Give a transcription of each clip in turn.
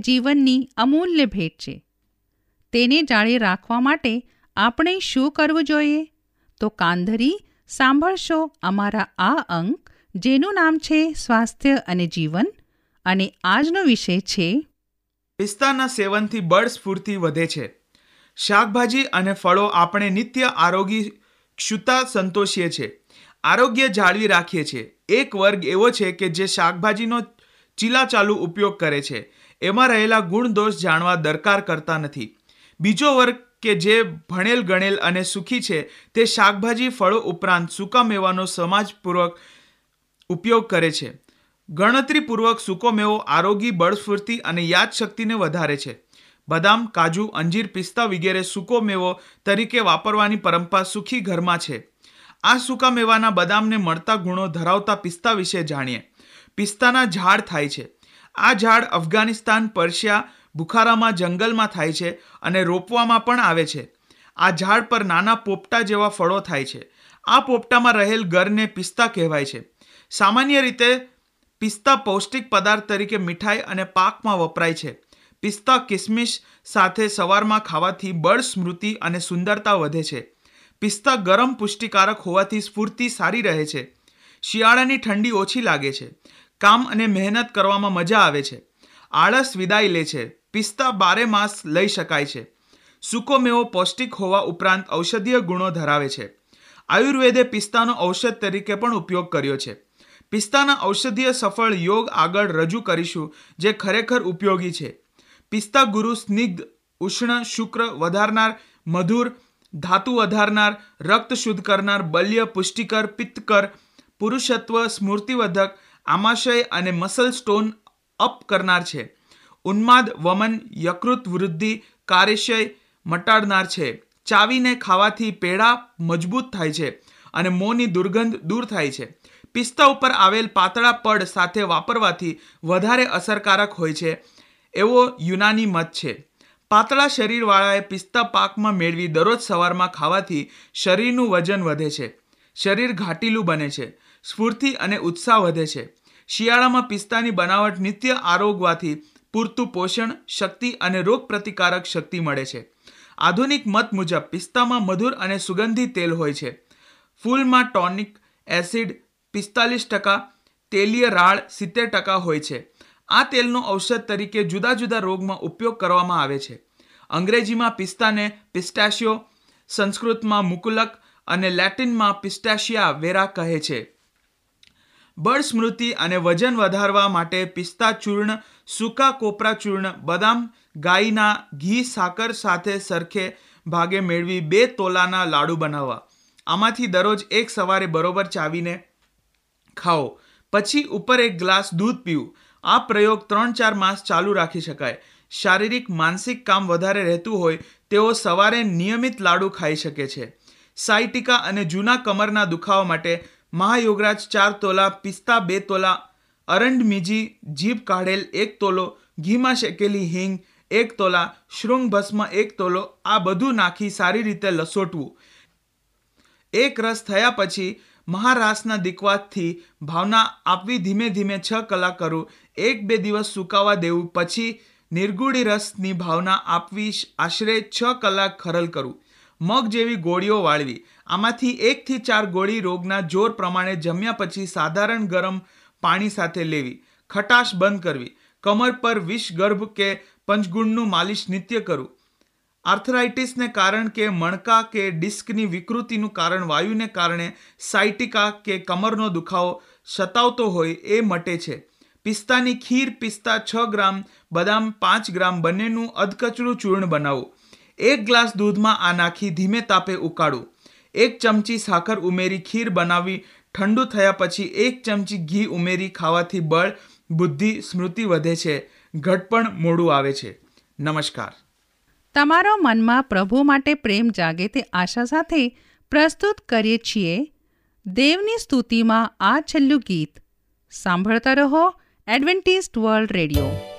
જીવનની અમૂલ્ય ભેટ છે. તેને જાળે રાખવા માટે આપણે શું કરવું જોઈએ? તો કાંધરી, સાંભળશો અમારા આ અંક, જેનું નામ છે સ્વાસ્થ્ય અને જીવન, અને આજનો વિષય છે પિસ્તાના સેવનથી બળ સ્ફૂર્તિ વધે છે. શાકભાજી અને ફળો આપણે નિત્ય આરોગી ક્ષુતા સંતોષીએ છીએ આરોગ્ય જાળવી રાખીએ છીએ એક વર્ગ એવો છે કે જે શાકભાજીનો ચીલાચાલુ ઉપયોગ કરે છે. એમાં રહેલા ગુણદોષ જાણવા દરકાર કરતા નથી. બીજો વર્ગ કે જે ભણેલ, ગણેલ અને સુખી છે, તે શાકભાજી, ફળો ઉપરાંત સૂકા મેવાનો સમાજપૂર્વક ઉપયોગ કરે છે. ગણતરીપૂર્વક સૂકો મેવો આરોગી બળસ્ફૂર્તિ અને યાદશક્તિને વધારે છે. બદામ, કાજુ, અંજીર, પિસ્તા વગેરે સૂકો મેવો તરીકે વાપરવાની પરંપરા સુખી ઘરમાં છે. આ સૂકા મેવાના બદામને મળતા ગુણો ધરાવતા પિસ્તા વિશે જાણીએ. પિસ્તાના ઝાડ થાય છે. આ ઝાડ અફઘાનિસ્તાન, પર્શિયા, બુખારામાં, જંગલમાં થાય છે અને રોપવામાં પણ આવે છે. આ ઝાડ પર નાના પોપટા જેવા ફળો થાય છે. આ પોપટામાં રહેલ ગરને પિસ્તા કહેવાય છે. સામાન્ય રીતે પિસ્તા પૌષ્ટિક પદાર્થ તરીકે મીઠાઈ અને પાકમાં વપરાય છે. પિસ્તા કિસમિશ સાથે સવારમાં ખાવાથી બળ, સ્મૃતિ અને સુંદરતા વધે છે. પિસ્તા ગરમ પુષ્ટિકારક હોવાથી સ્ફૂર્તિ સારી રહે છે. શિયાળાની ઠંડી ઓછી લાગે છે. કામ અને મહેનત કરવામાં મજા આવે છે. આળસ વિદાય લે છે. પિસ્તા બારે માસ લઈ શકાય છે. સૂકો મેવો પૌષ્ટિક હોવા ઉપરાંત ઔષધીય ગુણો ધરાવે છે. આયુર્વેદે પિસ્તાનો ઔષધ તરીકે પણ ઉપયોગ કર્યો છે. પિસ્તાના ઔષધીય સફળ યોગ આગળ રજૂ કરીશું, જે ખરેખર ઉપયોગી છે. પિસ્તા ગુરુ સ્નિગ્ધ, ઉષ્ણ, શુક્ર વધારનાર, મધુર, ધાતુ વધારનાર, રક્ત શુદ્ધ કરનાર, બલ્ય પુષ્ટિકર, પિત્તકર, પુરુષત્વ સ્મૃતિવર્ધક આમાશય અને મસલ સ્ટોન અપ કરનાર છે. ઉન્માદ, વમન, યકૃત વૃદ્ધિ, કાર્યશય મટાડનાર છે. ચાવીને ખાવાથી પેડા મજબૂત થાય છે અને મોંની દુર્ગંધ દૂર થાય છે. પિસ્તા ઉપર આવેલ પાતળા પડ સાથે વાપરવાથી વધારે અસરકારક હોય છે એવો યુનાની મત છે. પાતળા શરીરવાળાએ પિસ્તા પાકમાં મેળવી દરરોજ સવારમાં ખાવાથી શરીરનું વજન વધે છે. શરીર ઘાટીલું બને છે. સ્ફૂર્તિ અને ઉત્સાહ વધે છે. શિયાળામાં પિસ્તાની બનાવટ નિત્ય આરોગવાથી પૂરતું પોષણ, શક્તિ અને રોગ પ્રતિકારક શક્તિ મળે છે. આધુનિક મત મુજબ પિસ્તામાં મધુર અને સુગંધી તેલ હોય છે. ફૂલમાં ટોનિક એસિડ પિસ્તાલીસ ટકા, તેલીય રાળ સિત્તેર ટકા હોય છે. આ તેલનો ઔષધ તરીકે જુદા જુદા રોગમાં ઉપયોગ કરવામાં આવે છે. અંગ્રેજીમાં પિસ્તાને પિસ્ટાશિયો, સંસ્કૃતમાં મુકુલક અને લેટિનમાં પિસ્ટાશિયા વેરા કહે છે. બળ સ્મૃતિ અને વજન વધારવા માટે પિસ્તા ચૂર્ણ, સૂકા કોપરા ચૂર્ણ, બદામ, ગાયના ઘી, સાકર સાથે સરખે ભાગે મેળવી બે તોલાના લાડુ બનાવવા. આમાંથી દરરોજ એક સવારે બરોબર ચાવીને ખાઓ. પછી ઉપર એક ગ્લાસ દૂધ પીવું. આ પ્રયોગ ત્રણ ચાર માસ ચાલુ રાખી શકાય. શારીરિક, માનસિક કામ વધારે રહેતું હોય તેઓ સવારે નિયમિત લાડુ ખાઈ શકે છે. સાયટિકા અને જૂના કમરના દુખાવા માટે મહાયોગરાજ ચાર તોલા, પિસ્તા બે તોલા, અરંડ મીજી જીભ કાઢેલ એક તોલો, ઘીમાં શેકેલી હિંગ એક તોલા, શૃંગ ભસ્મ એક તોલો, આ બધું નાખી સારી રીતે લસોટવું. એક રસ થયા પછી મહારાસના દિકવાતથી ભાવના આપવી ધીમે ધીમે છ કલાક કરવું એક બે દિવસ સુકાવા દેવું, પછી નિર્ગુડી રસની ભાવના આપવી આશરે છ કલાક ખરલ કરવું મગ જેવી ગોળીઓ વાળવી. આમાંથી એકથી ચાર ગોળી રોગના જોર પ્રમાણે જમ્યા પછી સાધારણ ગરમ પાણી સાથે લેવી, ખટાશ બંધ કરવી, કમર પર વિષ ગર્ભ કે પંચગુણનું માલિશ નિત્ય કરવું. આર્થરાઇટિસને કારણ કે મણકા કે ડિસ્કની વિકૃતિનું કારણ વાયુને કારણે સાઇટિકા કે કમરનો દુખાવો સતાવતો હોય એ મટે છે. પિસ્તાની ખીર પિસ્તા છ ગ્રામ, બદામ પાંચ ગ્રામ બંનેનું અધકચરું ચૂર્ણ બનાવવું. એક ગ્લાસ દૂધમાં આ નાખી ધીમે તાપે ઉકાળવું. એક ચમચી સાકર ઉમેરી ખીર બનાવી, ઠંડુ થયા પછી એક ચમચી ઘી ઉમેરી ખાવાથી બળ, બુદ્ધિ, સ્મૃતિ વધે છે, ઘટપણ મોડું આવે છે. નમસ્કાર. તમારો મનમાં પ્રભુ માટે પ્રેમ જાગે તે આશા સાથે પ્રસ્તુત કરીએ છીએ, દેવની સ્તુતિમાં આ છેલ્લું ગીત. સાંભળતા રહો એડવેન્ટિસ્ટ વર્લ્ડ રેડિયો.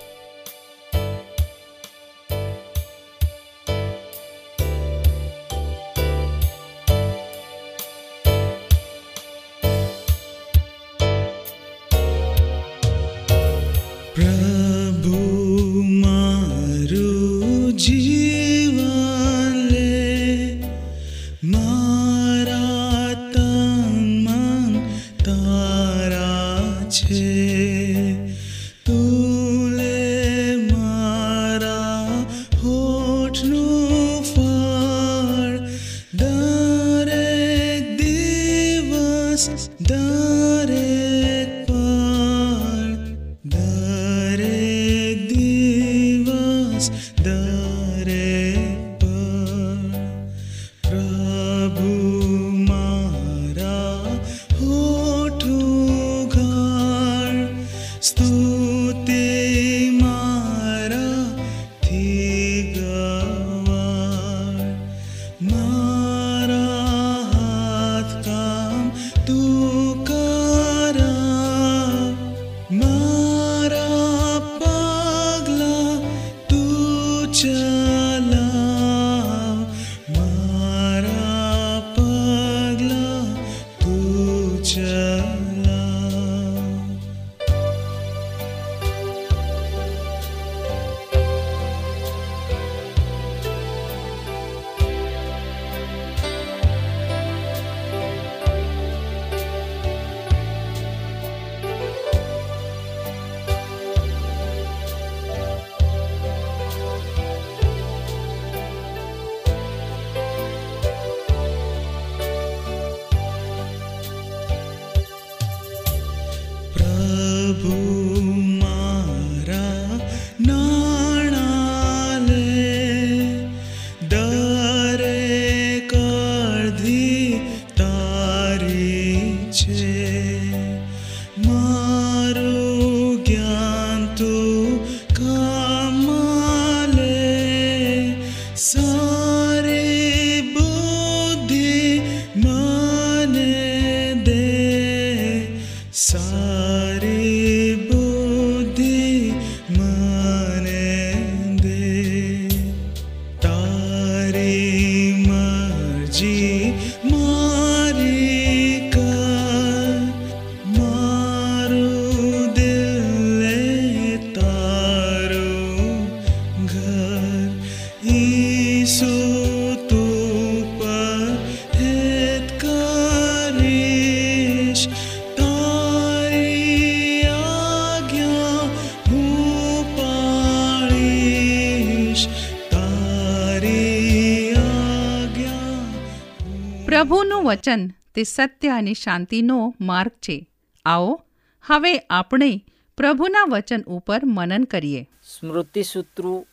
વચન તે સત્ય અને શાંતિનો માર્ગ છે. આવો, હવે આપણે પ્રભુના વચન ઉપર મનન કરીએ. સ્મૃતિસૂત્રો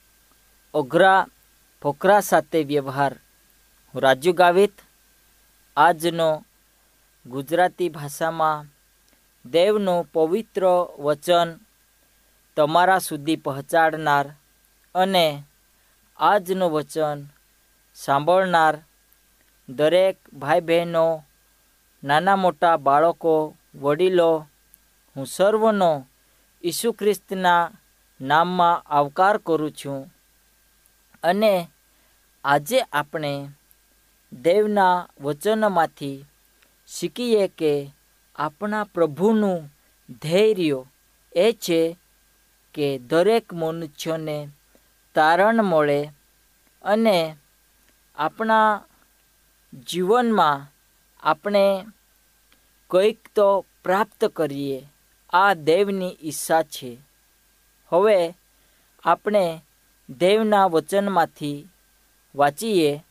અઘરા ફોકરા સાથે વ્યવહાર. હું રાજુ ગાવિત, આજનો ગુજરાતી ભાષામાં દેવનું પવિત્ર વચન તમારા સુધી પહોંચાડનાર અને આજનું વચન સાંભળનાર દરેક ભાઈ બહેનો નાના મોટા બાળકો, વડીલો, હું સર્વનો ઈસુ ખ્રિસ્તના નામમાં આવકાર કરું છું. અને આજે આપણે દેવના વચનમાંથી શીખીએ કે આપણા પ્રભુનું ધૈર્ય એ છે કે દરેક મનુષ્યોને તારણ મળે અને આપણા જીવનમાં આપણે કંઈક તો પ્રાપ્ત કરીએ, આ દેવની ઈચ્છા છે. હવે આપણે દેવના વચનમાંથી વાંચીએ.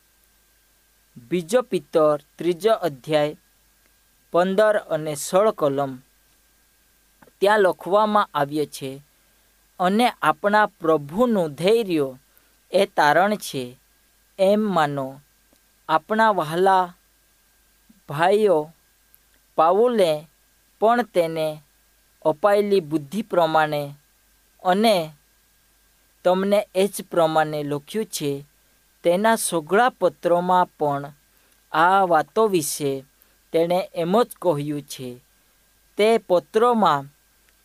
બીજો પિત્તર ત્રીજો અધ્યાય પંદર અને સોળ કલમ. ત્યાં લખવામાં આવ્યો છે, અને આપણા પ્રભુનું ધૈર્ય એ તારણ છે. એમ માનો આપણા વહાલા ભાઈઓ પાઉલે પણ તેને અપાયેલી બુદ્ધિ પ્રમાણે અને તમને એ જ પ્રમાણે લખ્યું છે, તેના સોગળા પત્રોમાં પણ આ વાતો વિશે તેણે એમ જ કહ્યું છે, તે પત્રોમાં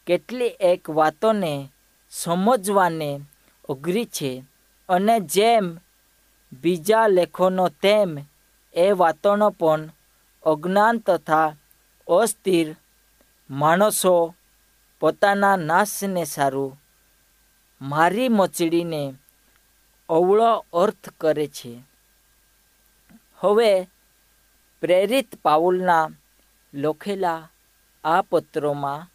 કેટલી એક વાતોને સમજવાને અઘરી છે અને જેમ બીજા લેખોનો તેમ એ વાતોનો પણ અજ્ઞાન તથા અસ્થિર માણસો પોતાના નાશને સારું મારી મચડીને અવળો અર્થ કરે છે. હવે પ્રેરિત પાઉલના લખેલા આ પત્રોમાં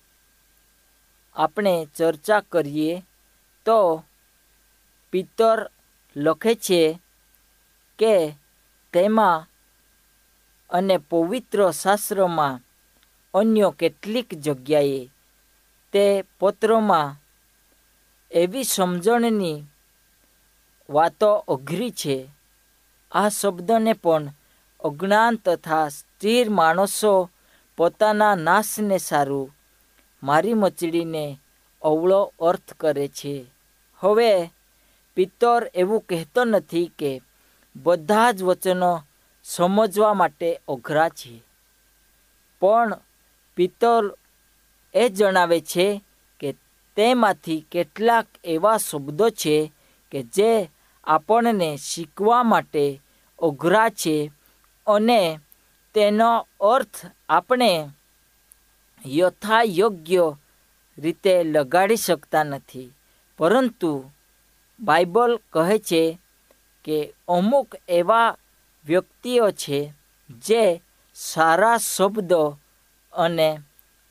આપણે ચર્ચા કરીએ તો પિત્તર લખે છે કે તેમાં અને પવિત્ર શાસ્ત્રમાં અન્ય કેટલીક જગ્યાએ તે પત્રોમાં એવી સમજણની વાતો અઘરી છે. આ શબ્દને પણ અજ્ઞાન તથા સ્થિર માણસો પોતાના નાશને સારું, મારી મચડીને અવળો અર્થ કરે છે. હવે, પિત્તર એવું કહેતો નથી કે બધા જ વચનો સમજવા માટે અઘરા છે. પણ પિત્તર એ જણાવે છે કે તેમાંથી કેટલાક એવા શબ્દો છે કે જે આપણને શીખવા માટે અઘરા છે અને તેનો અર્થ આપણે યથાયોગ્ય રીતે લગાડી શકતા નથી. પરંતુ બાઇબલ કહે છે કે અમુક એવા વ્યક્તિઓ છે જે સારા શબ્દો અને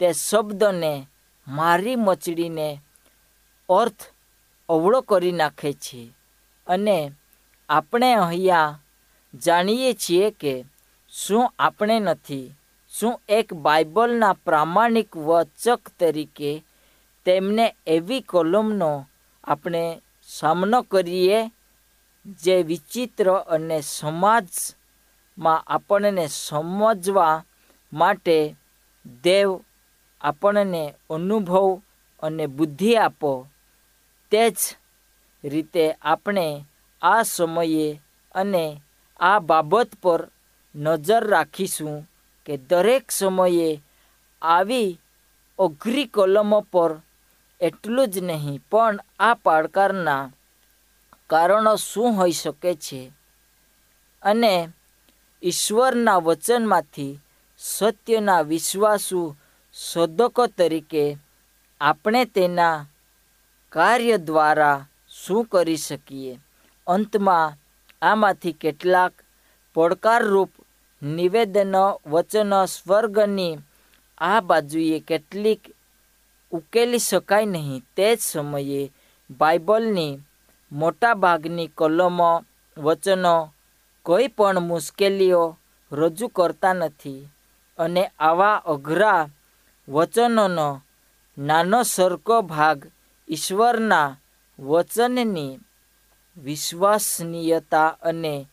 તે શબ્દને મારી મચડીને અર્થ અવળો કરી નાખે છે. અને આપણે અહીંયા જાણીએ છીએ કે શું આપણે નથી, શું એક બાઇબલના પ્રામાણિક વચક તરીકે તેમને એવી કોલમનો આપણે સામનો કરીએ? જે વિચિત્ર અને સમાજમાં આપણને સમજવા માટે દેવ આપણને અનુભવ અને બુદ્ધિ આપો, તે જ રીતે આપણે આ સમયે અને આ બાબત પર નજર રાખીશું કે દરેક સમયે આવી અઘરી કલમો પર એટલું જ નહીં, પણ આ પડકારના કારણો શું હોઈ શકે છે? અને ઈશ્વરના વચનમાંથી સત્યના વિશ્વાસુ શોધકો તરીકે આપણે તેના કાર્ય દ્વારા શું કરી શકીએ? અંતમાં આમાંથી કેટલાક પડકારરૂપ નિવેદનો, વચનો, સ્વર્ગની આ બાજુએ કેટલીક ઉકેલી શકાય નહીં. તે જ સમયે બાઇબલની મોટાભાગની કલમો, વચનો કોઈ પણ મુશ્કેલીઓ રજૂ કરતા નથી અને આવા અઘરા વચનોનો નાનો સરકો ભાગ ઈશ્વરના વચનની વિશ્વસનીયતા અને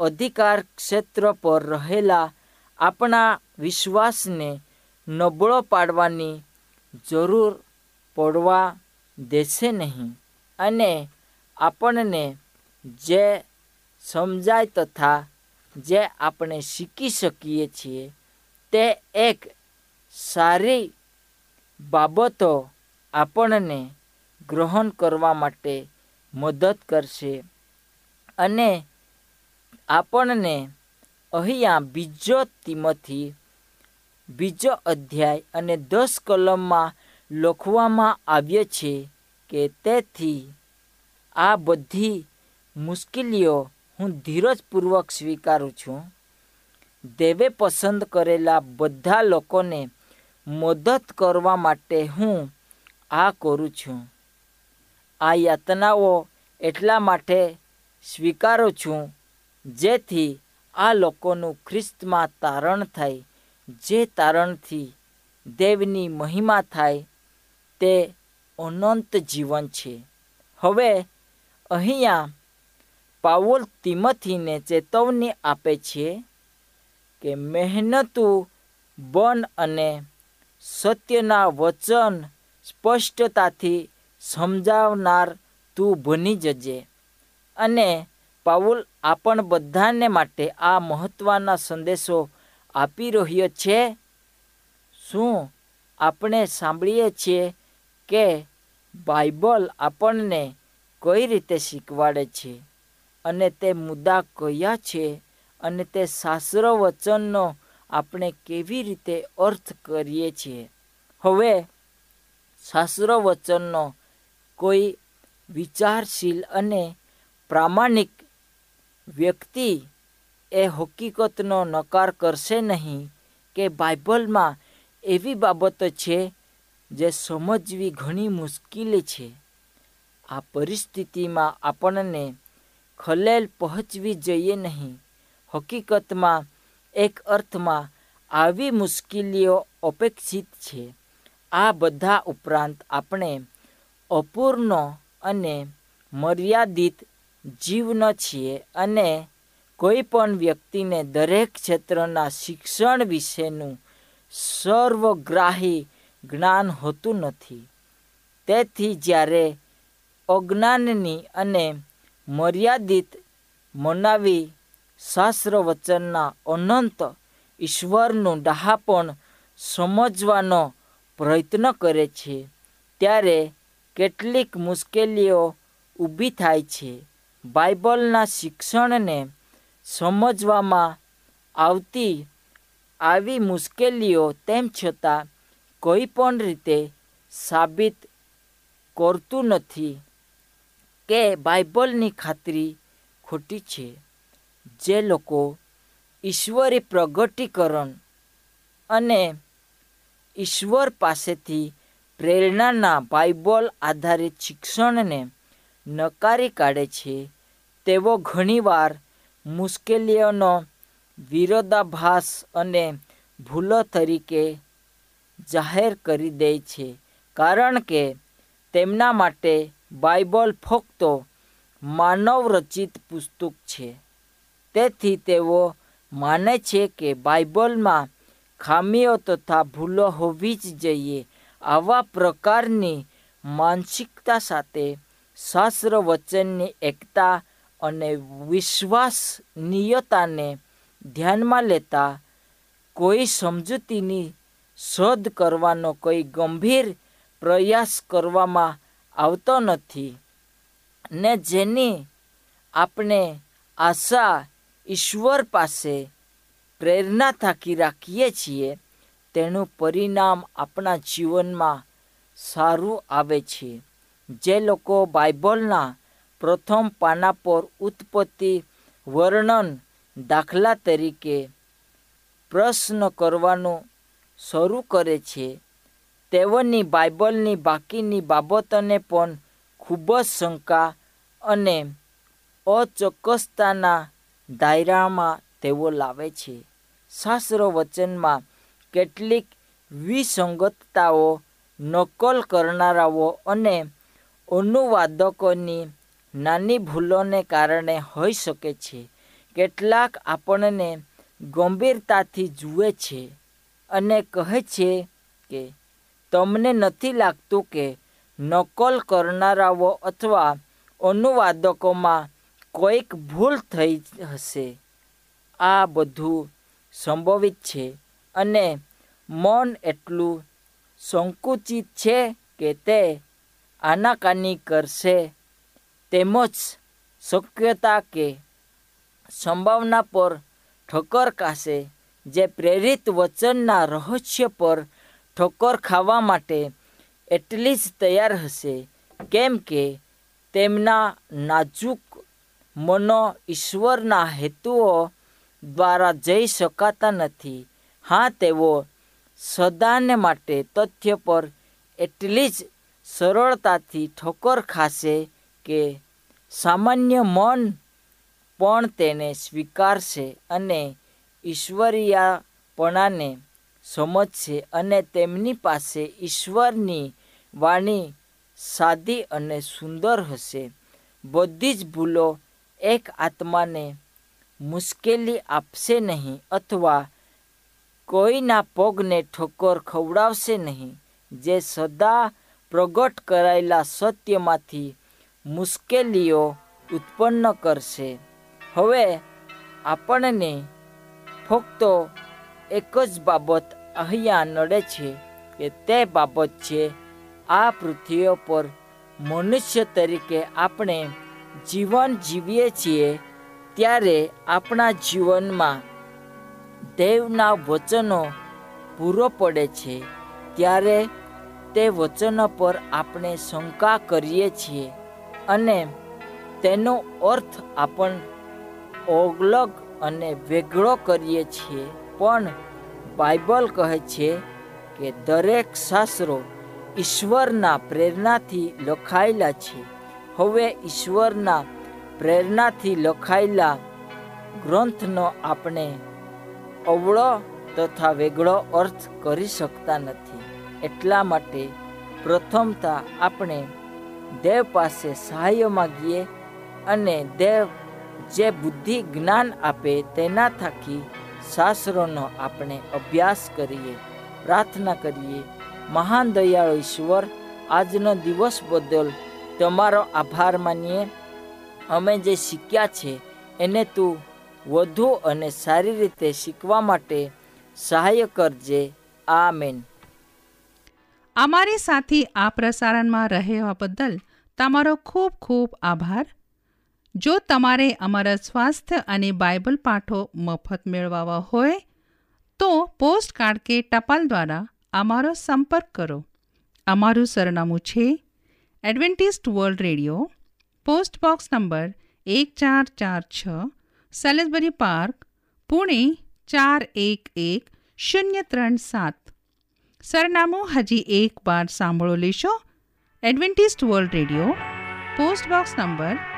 અધિકાર ક્ષેત્ર પર રહેલા આપણા વિશ્વાસને નબળો પાડવાની જરૂર પડવા દેશે નહીં. અને આપણને જે સમજાય તથા જે આપણે શીખી શકીએ છીએ, તે એક સારી બાબતો આપણને ગ્રહણ કરવા માટે મદદ કરશે. અને આપણને અહીંયા બીજો તિમથી બીજો અધ્યાય અને દસ કલમમાં લખવામાં આવ્યો છે કે તેથી આ બધી મુશ્કેલીઓ હું ધીરજપૂર્વક સ્વીકારું છું. દેવે પસંદ કરેલા બધા લોકોને મદદ કરવા માટે હું આ કરું છું. આ યાતનાઓ એટલા માટે સ્વીકારું છું, જેથી આ લોકોનું ખ્રિસ્તમાં તારણ થાય. જે તારણથી દેવની મહિમા થાય, તે અનંત જીવન છે. હવે અહીંયા પાઉલ તિમથીને ચેતવણી આપે છે કે મહેનતુ, બન અને સત્યના વચન સ્પષ્ટતાથી સમજાવનાર તું બની જજે. અને પાઉલ આપણ બધાને માટે આ મહત્ત્વના સંદેશો આપી રહ્યો છે. શું આપણે સાંભળીએ છીએ કે બાઇબલ આપણને કઈ રીતે શીખવાડે છે? અને તે મુદ્દા કયા છે? અને તે શાસ્ત્ર વચનનો આપણે કેવી રીતે અર્થ કરીએ છીએ? હવે શાસ્ત્ર વચનનો કોઈ વિચારશીલ અને પ્રામાણિક વ્યક્તિ એ હકીકતનો નકાર કરશે નહીં કે બાઇબલમાં એવી બાબતો છે જે સમજવી ઘણી મુશ્કેલી છે. આ પરિસ્થિતિમાં આપણને ખલેલ પહોંચવી જોઈએ નહીં. હકીકતમાં એક અર્થમાં આવી મુશ્કેલીઓ અપેક્ષિત છે. આ બધા ઉપરાંત આપણે અપૂર્ણ અને મર્યાદિત જીવન છીએ અને કોઈ પણ વ્યક્તિને દરેક ક્ષેત્રના શિક્ષણ વિશેનું સર્વગ્રાહી જ્ઞાન હોતું નથી. તેથી જ્યારે અજ્ઞાનની અને મર્યાદિત મનાવી શાસ્ત્ર વચનના અનંત ઈશ્વરનું ડહાપણ સમજવાનો પ્રયત્ન કરે છે, ત્યારે કેટલીક મુશ્કેલીઓ ઊભી થાય છે. બાઇબલના શિક્ષણને સમજવામાં આવતી આવી મુશ્કેલીઓ તેમ છતાં કોઈ પણ રીતે સાબિત કરતું નથી. કે બાઇબલની ખાતરી ખોટી છે. જે લોકો ઈશ્વરી પ્રગટીકરણ અને ઈશ્વર પાસેથી પ્રેરણાના બાઇબલ આધારિત શિક્ષણને નકારી કાઢે છે તેઓ ઘણીવાર મુશ્કેલીઓનો વિરોધાભાસ અને ભૂલો તરીકે જાહેર કરી દે છે. કારણ કે તેમના માટે બાઇબલ ફક્ત માનવ રચિત પુસ્તક છે. તેથી તેઓ માને છે કે બાઇબલમાં ખામીઓ તથા ભૂલો હોવી જ જોઈએ આવા પ્રકારની માનસિકતા સાથે શાસ્ત્ર વચનની એકતા અને વિશ્વાસનીયતાને ધ્યાનમાં લેતા કોઈ સમજૂતીની શોધ કરવાનો કોઈ ગંભીર પ્રયાસ કરવામાં આવતો નથી ને જેની આપણે આશા ઈશ્વર પાસે પ્રેરણા થાકી રાખીએ છીએ, તેનું પરિણામ આપણા જીવનમાં સારું આવે છે. જે લોકો બાઇબલના પ્રથમ પાના પર ઉત્પત્તિ વર્ણન દાખલા તરીકે પ્રશ્ન કરવાનું શરૂ કરે છે તેઓની બાઇબલની બાકીની બાબતોને પણ ખૂબ જ શંકા અને અચોક્કસતાના દાયરામાં તેઓ લાવે છે. શાસ્ત્ર વચનમાં કેટલીક વિસંગતતાઓ નકલ કરનારાઓ અને અનુવાદકોની નાની ભૂલોને કારણે હોઈ શકે છે. કેટલાક આપણને ગંભીરતાથી જુએ છે અને કહે છે કે તમને નથી લાગતું કે નકલ કરનારાઓ અથવા અનુવાદકોમાં કોઈક ભૂલ થઈ હશે? આ બધું સંભવિત છે અને મન એટલું સંકુચિત છે કે તે આનાકાની કરશે. તેમજ શક્યતા કે સંભાવના પર ઠક્કર કાશે જે પ્રેરિત વચનના રહસ્ય પર ઠક્કર ખાવા માટે એટલી જ તૈયાર હશે, કેમ કે તેમના નાજુક મનો ઈશ્વરના હેતુઓ દ્વારા જઈ શકાતા નથી. હા, તેઓ સદાને માટે તથ્ય પર એટલી જ સરળતાથી ઠોકર ખાશે કે સામાન્ય મન પણ તેને સ્વીકારશે અને ઈશ્વરીયપણાને સમજશે અને તેમની પાસે ઈશ્વરની વાણી સાદી અને સુંદર હશે. બધી જ ભૂલો એક આત્માને મુશ્કેલી આપશે નહીં અથવા કોઈના પગને ઠોકર ખવડાવશે નહીં, જે સદા પ્રગટ કરાયેલા સત્યમાંથી મુશ્કેલીઓ ઉત્પન્ન કરશે. હવે આપણને ફક્ત એક જ બાબત અહીંયા નડે છે કે તે બાબત છે, આ પૃથ્વીઓ પર મનુષ્ય તરીકે આપણે જીવન જીવીએ છીએ, ત્યારે આપણા જીવનમાં દેવના વચનો પૂરો પડે છે, ત્યારે તે વચનો પર આપણે શંકા કરીએ છીએ અને તેનો અર્થ આપણ ઓગલગ અને વેગળો કરીએ છીએ, પણ બાઇબલ કહે છે કે દરેક શાસ્ત્રો ઈશ્વરના પ્રેરણાથી લખાયેલા છે. હવે ઈશ્વરના પ્રેરણાથી લખાયેલા ગ્રંથનો આપણે અવળો તથા વેગળો અર્થ કરી શકતા નથી. એટલા માટે પ્રથમતા આપણે દેવ પાસે સહાય માગીએ અને દેવ જે બુદ્ધિ જ્ઞાન આપે તેના થકી શાસ્ત્રોનો આપણે અભ્યાસ કરીએ, પ્રાર્થના કરીએ. મહાન દયાળુ ઈશ્વર, આજનો દિવસ બદલ તમારો આભાર માનીએ. અમે જે શીખ્યા છે, એને તું વધુ અને સારી રીતે શીખવા માટે સહાય કરજે. આ મેન અમારી સાથી આ પ્રસારણમાં રહેવા બદલ તમારો ખૂબ ખૂબ આભાર. જો તમારે અમારા સ્વાસ્થ્ય અને બાઇબલ પાઠો મફત મેળવવા હોય, તો પોસ્ટ કાર્ડ કે ટપાલ દ્વારા અમારો સંપર્ક કરો. અમારું સરનામું છે Adventist World Radio, post box number એક ચાર ચાર છ, સેલેસબરી પાર્ક, પુણે ચાર એક એક શૂન્ય ત્રણ સાત. સરનામું હજી એક વાર સાંભળો લેશો. Adventist World Radio, post box number